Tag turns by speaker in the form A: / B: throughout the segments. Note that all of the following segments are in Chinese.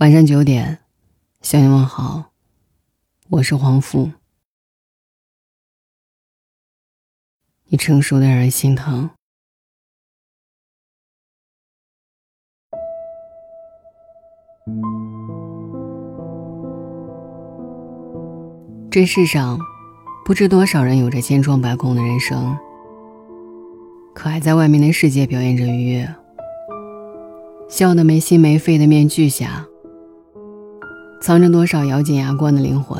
A: 晚上九点，向你问好，我是黄富。你成熟的让人心疼。这世上，不知多少人有着千疮百孔的人生，可还在外面的世界表演着愉悦，笑得没心没肺的面具下。藏着多少咬紧牙关的灵魂？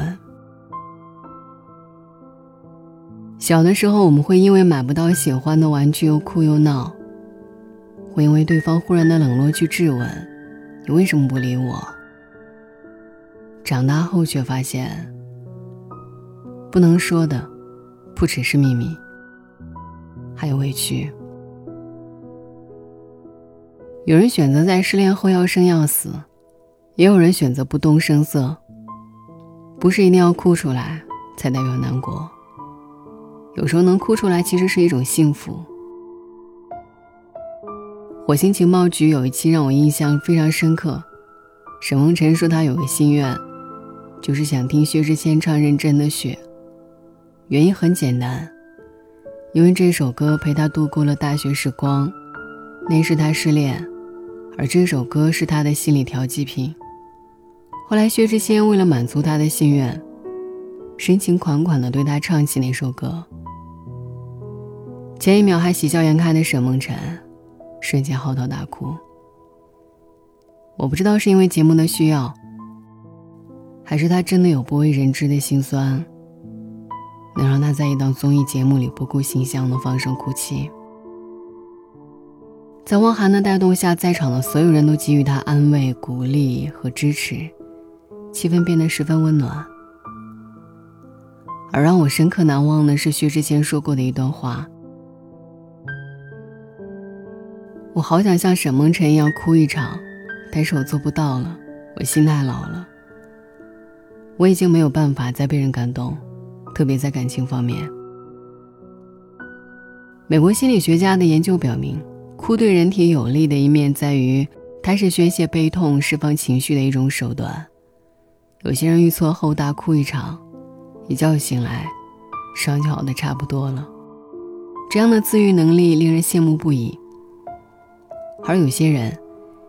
A: 小的时候，我们会因为买不到喜欢的玩具又哭又闹，会因为对方忽然的冷落去质问：“你为什么不理我？”长大后却发现，不能说的不只是秘密，还有委屈。有人选择在失恋后要生要死。也有人选择不动声色，不是一定要哭出来才代表难过。有时候能哭出来，其实是一种幸福。火星情报局有一期让我印象非常深刻，沈梦辰说他有个心愿，就是想听薛之谦唱《认真的雪》，原因很简单，因为这首歌陪他度过了大学时光，那是他失恋，而这首歌是他的心理调剂品。后来，薛之谦为了满足他的心愿，深情款款地对他唱起那首歌。前一秒还喜笑颜开的沈梦辰，瞬间嚎啕大哭。我不知道是因为节目的需要，还是他真的有不为人知的心酸，能让他在一档综艺节目里不顾形象的放声哭泣。在汪涵的带动下，在场的所有人都给予他安慰、鼓励和支持。气氛变得十分温暖，而让我深刻难忘的是薛之谦说过的一段话：“我好想像沈梦辰一样哭一场，但是我做不到了，我心太老了。我已经没有办法再被人感动，特别在感情方面。”美国心理学家的研究表明，哭对人体有利的一面在于，它是宣泄悲痛、释放情绪的一种手段。有些人遇错后大哭一场，一觉醒来，伤就好的差不多了。这样的自愈能力令人羡慕不已。而有些人，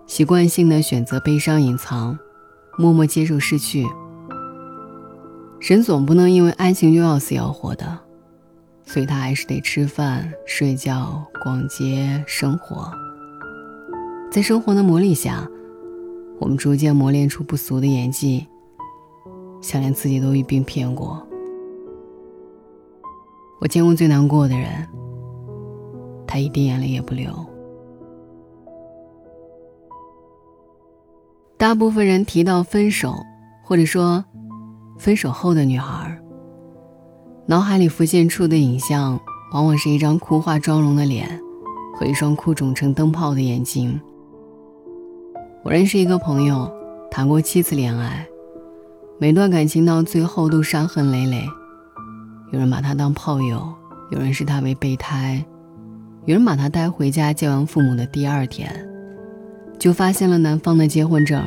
A: 习惯性的选择悲伤隐藏，默默接受失去。人总不能因为爱情就要死要活的，所以他还是得吃饭、睡觉、逛街、生活。在生活的磨砺下，我们逐渐磨练出不俗的演技。想连自己都一并骗过。我见过最难过的人，他一滴眼泪也不流。大部分人提到分手，或者说分手后的女孩，脑海里浮现出的影像，往往是一张哭化妆容的脸，和一双哭肿成灯泡的眼睛。我认识一个朋友，谈过七次恋爱。每段感情到最后都伤痕累累，有人把他当炮友，有人视他为备胎，有人把他带回家见完父母的第二天，就发现了男方的结婚证。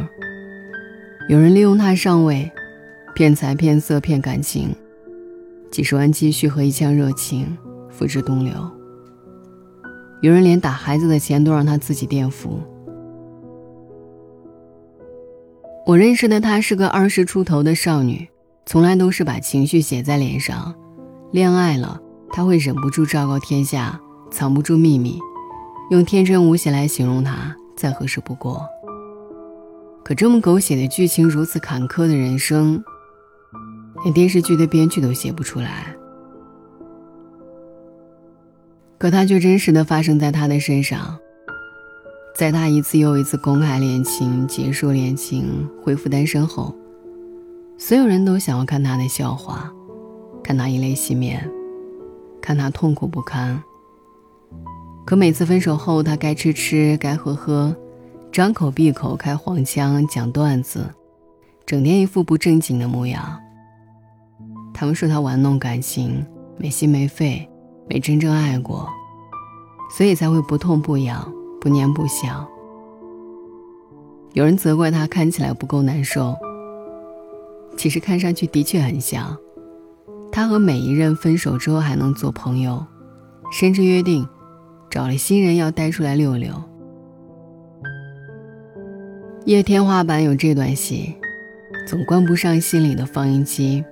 A: 有人利用他上位，骗财骗色骗感情，几十万积蓄和一腔热情付之东流。有人连打孩子的钱都让他自己垫付。我认识的她是个二十出头的少女，从来都是把情绪写在脸上。恋爱了，她会忍不住昭告天下，藏不住秘密，用天真无邪来形容她，再合适不过。可这么狗血的剧情，如此坎坷的人生，连电视剧的编剧都写不出来。可它却真实的发生在她的身上。在他一次又一次公开恋情、结束恋情、恢复单身后，所有人都想要看他的笑话，看他以泪洗面，看他痛苦不堪。可每次分手后，他该吃吃，该喝喝，张口闭口开黄腔讲段子，整天一副不正经的模样。他们说他玩弄感情，没心没肺，没真正爱过，所以才会不痛不痒。不念不想，有人责怪他看起来不够难受，其实看上去的确很像。他和每一任分手之后还能做朋友，甚至约定找了新人要带出来溜溜。夜天花板有这段戏，总关不上心里的放映机。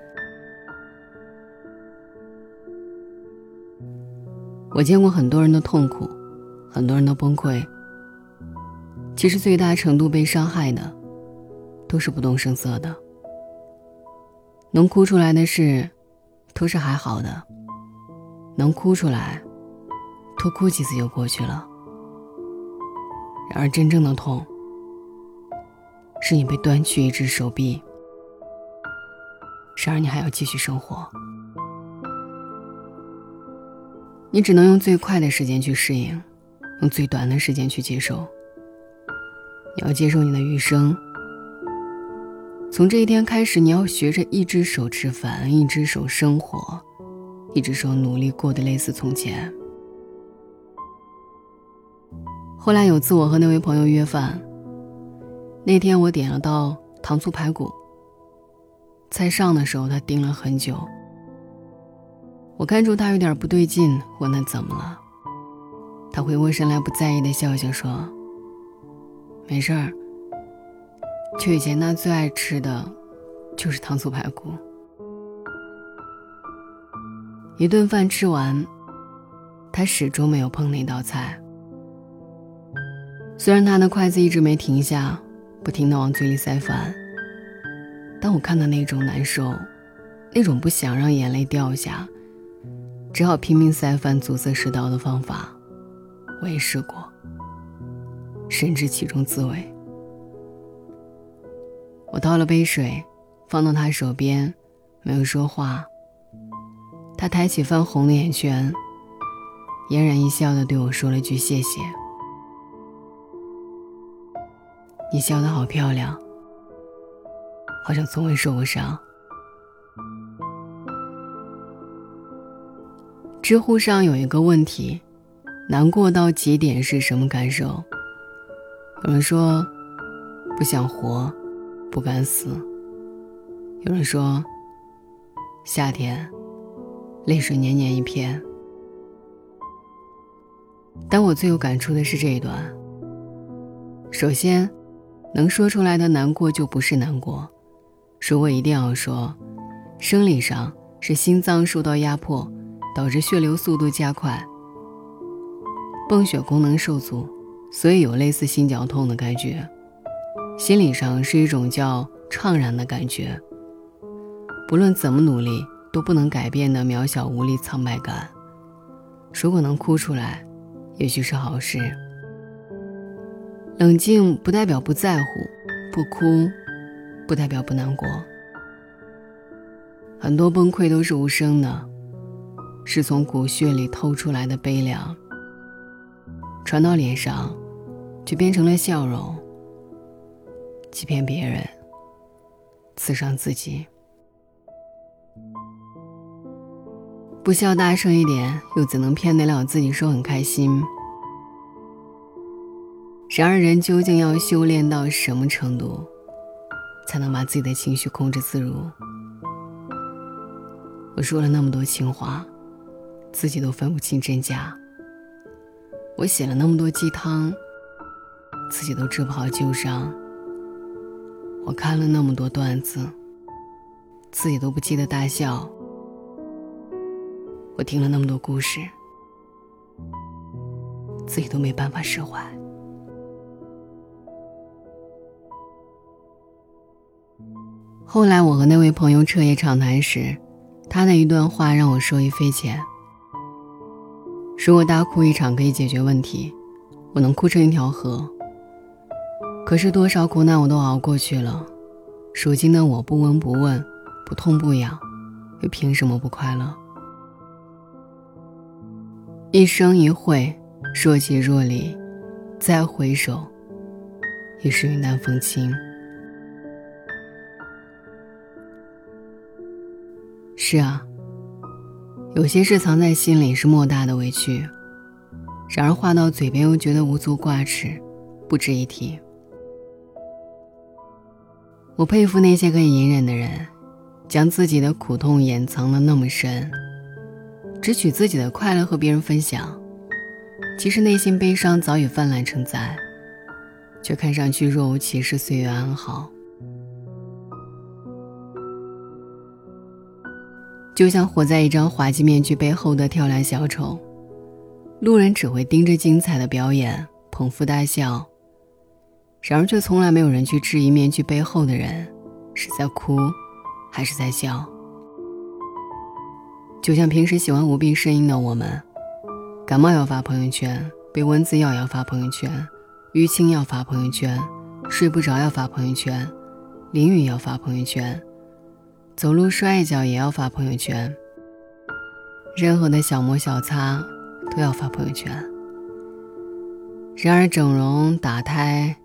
A: 我见过很多人的痛苦，很多人都崩溃。其实最大程度被伤害的，都是不动声色的。能哭出来的事，都是还好的。能哭出来，多哭几次就过去了。然而真正的痛，是你被断去一只手臂，然而你还要继续生活。你只能用最快的时间去适应，用最短的时间去接受。你要接受你的余生。从这一天开始，你要学着一只手吃饭，一只手生活，一只手努力过得类似从前。后来有次我和那位朋友约饭，那天我点了道糖醋排骨。菜上的时候，他盯了很久。我看出他有点不对劲，问他怎么了。他回过神来，不在意的笑笑说：“没事儿。就以前他最爱吃的，就是糖醋排骨。”一顿饭吃完，他始终没有碰那道菜。虽然他的筷子一直没停下，不停的往嘴里塞饭，但我看到那种难受，那种不想让眼泪掉下。只好拼命塞饭阻塞食道的方法，我也试过，深知其中滋味。我倒了杯水，放到他手边，没有说话。他抬起泛红的眼圈，嫣然一笑的对我说了句谢谢。你笑得好漂亮，好像从未受过伤。知乎上有一个问题：难过到极点是什么感受？有人说不想活，不敢死；有人说夏天泪水黏黏一片。但我最有感触的是这一段。首先，能说出来的难过就不是难过。如果一定要说，生理上是心脏受到压迫。导致血流速度加快，泵血功能受阻，所以有类似心绞痛的感觉。心理上是一种叫怅然的感觉，不论怎么努力都不能改变的渺小无力苍白感。如果能哭出来，也许是好事。冷静不代表不在乎，不哭不代表不难过。很多崩溃都是无声的。是从骨血里透出来的悲凉，传到脸上，就变成了笑容。欺骗别人，刺伤自己。不笑大声一点，又怎能骗得了自己说很开心？然而，人究竟要修炼到什么程度，才能把自己的情绪控制自如？我说了那么多情话。自己都分不清真假。我写了那么多鸡汤，自己都治不好旧伤。我看了那么多段子，自己都不记得大笑。我听了那么多故事，自己都没办法释怀。后来我和那位朋友彻夜长谈时，他的一段话让我受益匪浅。如果大哭一场可以解决问题，我能哭成一条河。可是多少苦难我都熬过去了，如今的我不闻不问，不痛不痒，又凭什么不快乐？一生一会，若即若离，再回首，已是云淡风轻。是啊。有些事藏在心里是莫大的委屈，然而话到嘴边又觉得无足挂齿，不值一提。我佩服那些可以隐忍的人，将自己的苦痛掩藏的那么深，只取自己的快乐和别人分享。其实内心悲伤早已泛滥成灾，却看上去若无其事，岁月安好。就像活在一张滑稽面具背后的跳梁小丑，路人只会盯着精彩的表演，捧腹大笑。然而，却从来没有人去质疑面具背后的人是在哭，还是在笑。就像平时喜欢无病呻吟的我们，感冒要发朋友圈，被蚊子咬要发朋友圈，淤青要发朋友圈，睡不着要发朋友圈，淋雨要发朋友圈，走路摔一跤也要发朋友圈。任何的小磨小擦都要发朋友圈。然而，整容、打胎。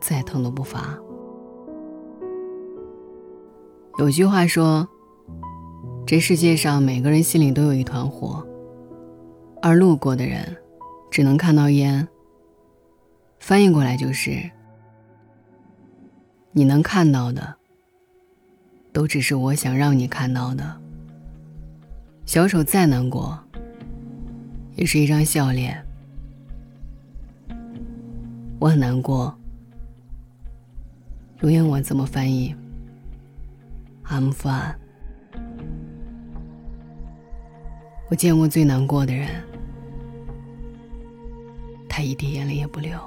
A: 再疼都不发。有句话说：“这世界上每个人心里都有一团火，而路过的人只能看到烟。”翻译过来就是：你能看到的，都只是我想让你看到的。小丑再难过，也是一张笑脸。我很难过。用英文怎么翻译？I'm fine。我见过最难过的人，他一滴眼泪也不流。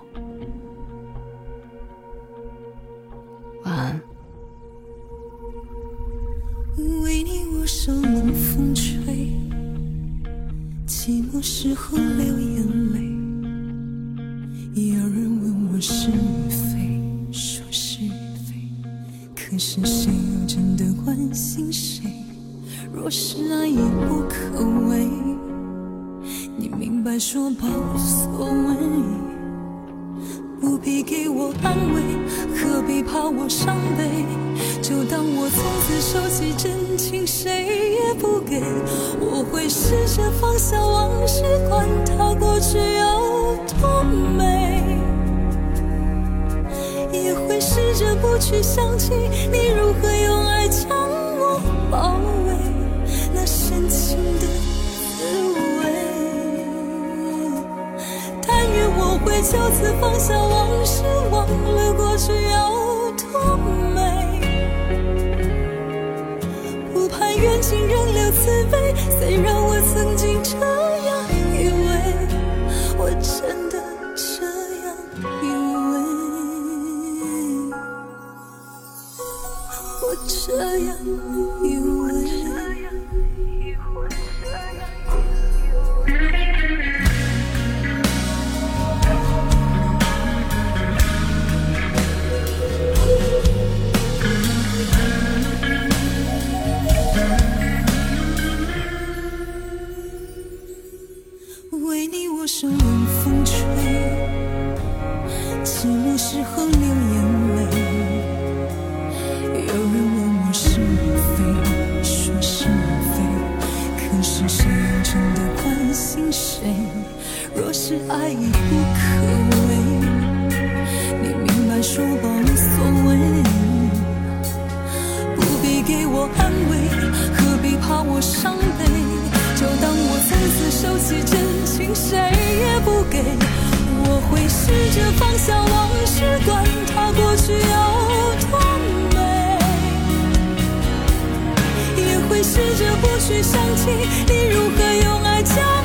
A: 有人问我是与非。说是非可是谁又真的关心谁？若是爱已不可为，你明白说吧无所谓，不必给我安慰，何必怕我伤悲？就当我从此收起真情，谁也不给。我会试着放下往事，管它过去想起你如何用爱将我包围，那深情的滋味。但愿我会就此放下往事，忘了过去有多美。不盼缘尽仍留慈悲，虽然我曾经这陌生冷风吹
B: 寂寞时候流眼泪。有人问我是与非说是与非可是谁又真的关心谁？若是爱已不可为不给我会试着放下往事管它过去有多美也会试着不去想起你如何用爱将